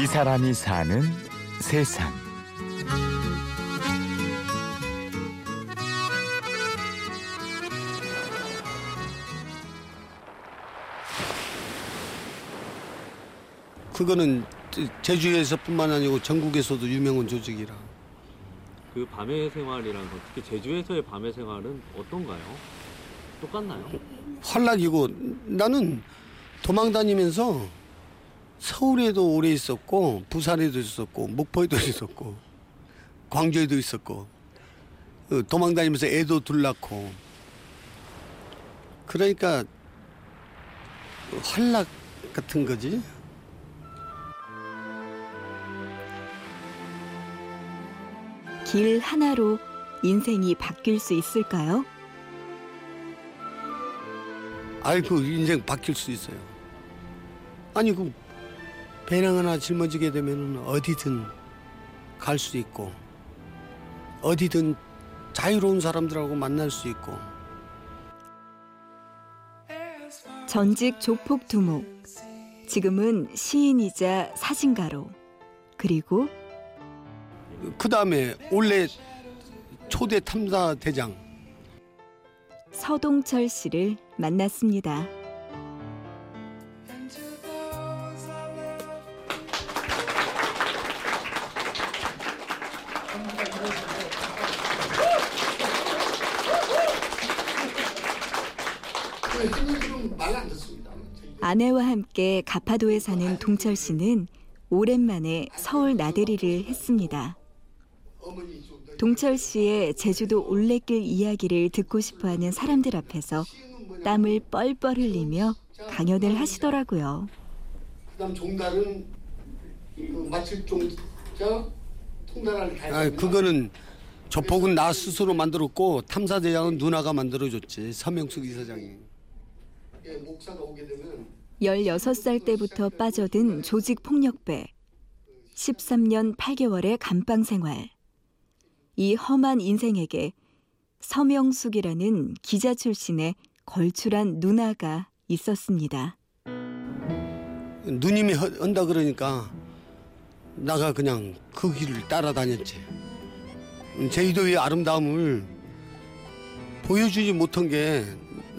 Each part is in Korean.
이 사람이 사는 세상. 그거는 제주에서뿐만 아니고 전국에서도 유명한 조직이라. 그 밤의 생활이랑 특히 제주에서의 밤의 생활은 어떤가요? 똑같나요? 활락이고 나는 도망 다니면서 서울에도 오래 있었고 부산에도 있었고 목포에도 있었고 광주에도 있었고 어, 도망 다니면서 애도 둘 낳고 그러니까 활락 같은 거지. 길 하나로 인생이 바뀔 수 있을까요? 아이 그 인생 바뀔 수 있어요. 아니 그 배낭 하나 짊어지게 되면 어디든 갈 수 있고 어디든 자유로운 사람들하고 만날 수 있고 전직 조폭 두목, 지금은 시인이자 사진가로, 그리고 그 다음에 원래 초대 탐사 대장 서동철 씨를 만났습니다. 아내와 함께 가파도에 사는 동철 씨는 오랜만에 서울 나들이를 했습니다. 동철 씨의 제주도 올레길 이야기를 듣고 싶어하는 사람들 앞에서 땀을 뻘뻘 흘리며 강연을 하시더라고요. 그다음 종달은 그 마칠 종자 통달할 아 그거는 조폭은 나 스스로 만들었고 탐사대장은 누나가 만들어줬지 서명숙 이사장이. 예, 목사가 오게 되면 16살 때부터 빠져든 조직 폭력배. 13년 8개월의 감방 생활. 이 험한 인생에게 서명숙이라는 기자 출신의 걸출한 누나가 있었습니다. 누님이 하- 한다 그러니까 나가 그냥 그 길을 따라다녔지. 제주도의 아름다움을 보여주지 못한 게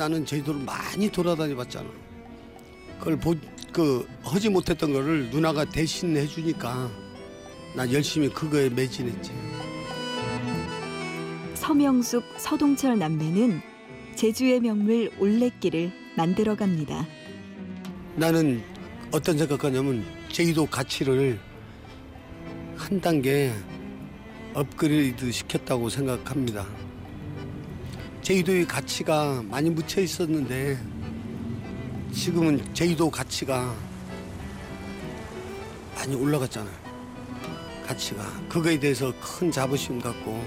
나는 제주도를 많이 돌아다녀 봤잖아. 그걸 보, 그 하지 못했던 거를 누나가 대신 해주니까 나 열심히 그거에 매진했지. 서명숙, 서동철 남매는 제주의 명물 올레길을 만들어 갑니다. 나는 어떤 생각하냐면 제주도 가치를 한 단계 업그레이드 시켰다고 생각합니다. 제주도의 가치가 많이 묻혀 있었는데 지금은 제주도 가치가 많이 올라갔잖아요. 가치가 그거에 대해서 큰 자부심 갖고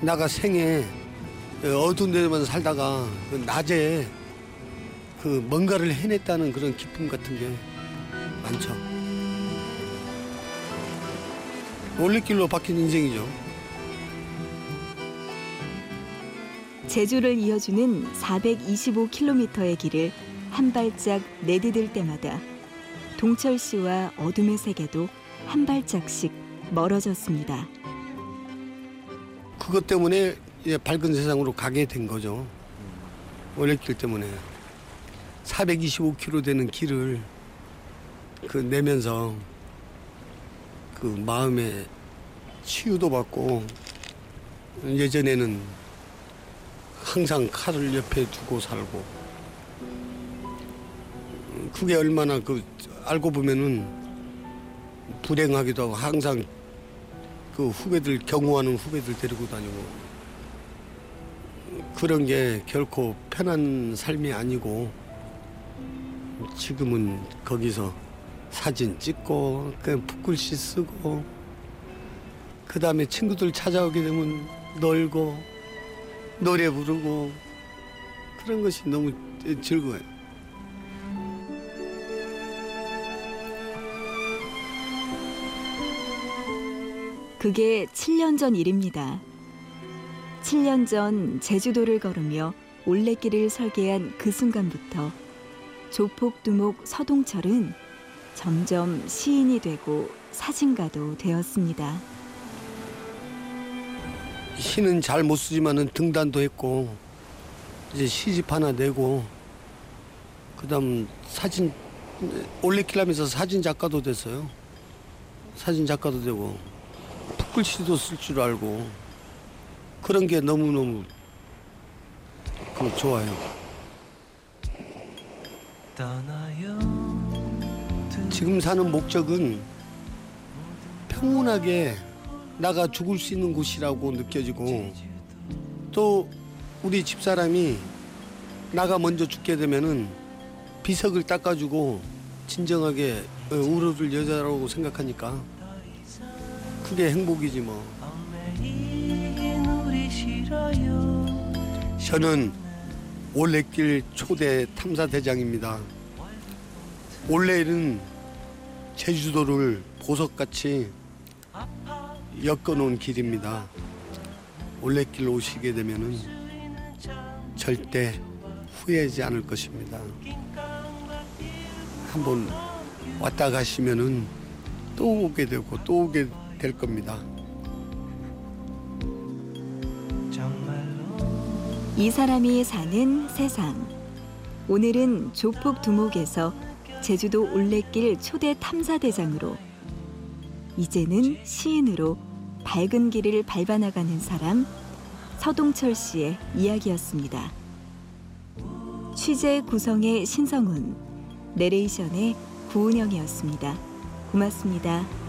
나가 생에 어두운 데만 살다가 그 낮에 그 뭔가를 해냈다는 그런 기쁨 같은 게 많죠. 올레길로 바뀐 인생이죠. 제주를 이어주는 425km의 길을 한 발짝 내디딜 때마다 동철 씨와 어둠의 세계도 한 발짝씩 멀어졌습니다. 그것 때문에 이제 밝은 세상으로 가게 된 거죠. 올레길 때문에 425km 되는 길을 그 내면서 그 마음에 치유도 받고 예전에는 항상 칼을 옆에 두고 살고. 그게 얼마나 그 알고 보면은 불행하기도 하고 항상 그 후배들 경호하는 후배들 데리고 다니고. 그런 게 결코 편한 삶이 아니고 지금은 거기서 사진 찍고 그 붓글씨 쓰고 그 다음에 친구들 찾아오게 되면 놀고 노래 부르고 그런 것이 너무 즐거워요. 그게 7년 전 일입니다. 7년 전 제주도를 걸으며 올레길을 설계한 그 순간부터 조폭두목 서동철은 점점 시인이 되고 사진가도 되었습니다. 시는 잘못 쓰지만은 등단도 했고 이제 시집 하나 내고 그다음 사진 올레길하면서 사진 작가도 됐어요. 사진 작가도 되고 붓글씨도 쓸 줄 알고 그런 게 너무 너무 그 좋아요. 지금 사는 목적은 평온하게 나가 죽을 수 있는 곳이라고 느껴지고 또 우리 집사람이 나가 먼저 죽게 되면은 비석을 닦아주고 진정하게 어, 울어줄 여자라고 생각하니까 그게 행복이지 뭐. 저는 올레길 초대 탐사대장입니다. 올레는 제주도를 보석같이 엮어놓은 길입니다. 올레길 오시게 되면은 절대 후회하지 않을 것입니다. 한번 왔다 가시면은 또 오게 되고 또 오게 될 겁니다. 이 사람이 사는 세상. 오늘은 조폭 두목에서 제주도 올레길 초대 탐사 대장으로 이제는 시인으로 밝은 길을 밟아나가는 사람 서동철 씨의 이야기였습니다. 취재 구성의 신성훈, 내레이션의 구은영이었습니다. 고맙습니다.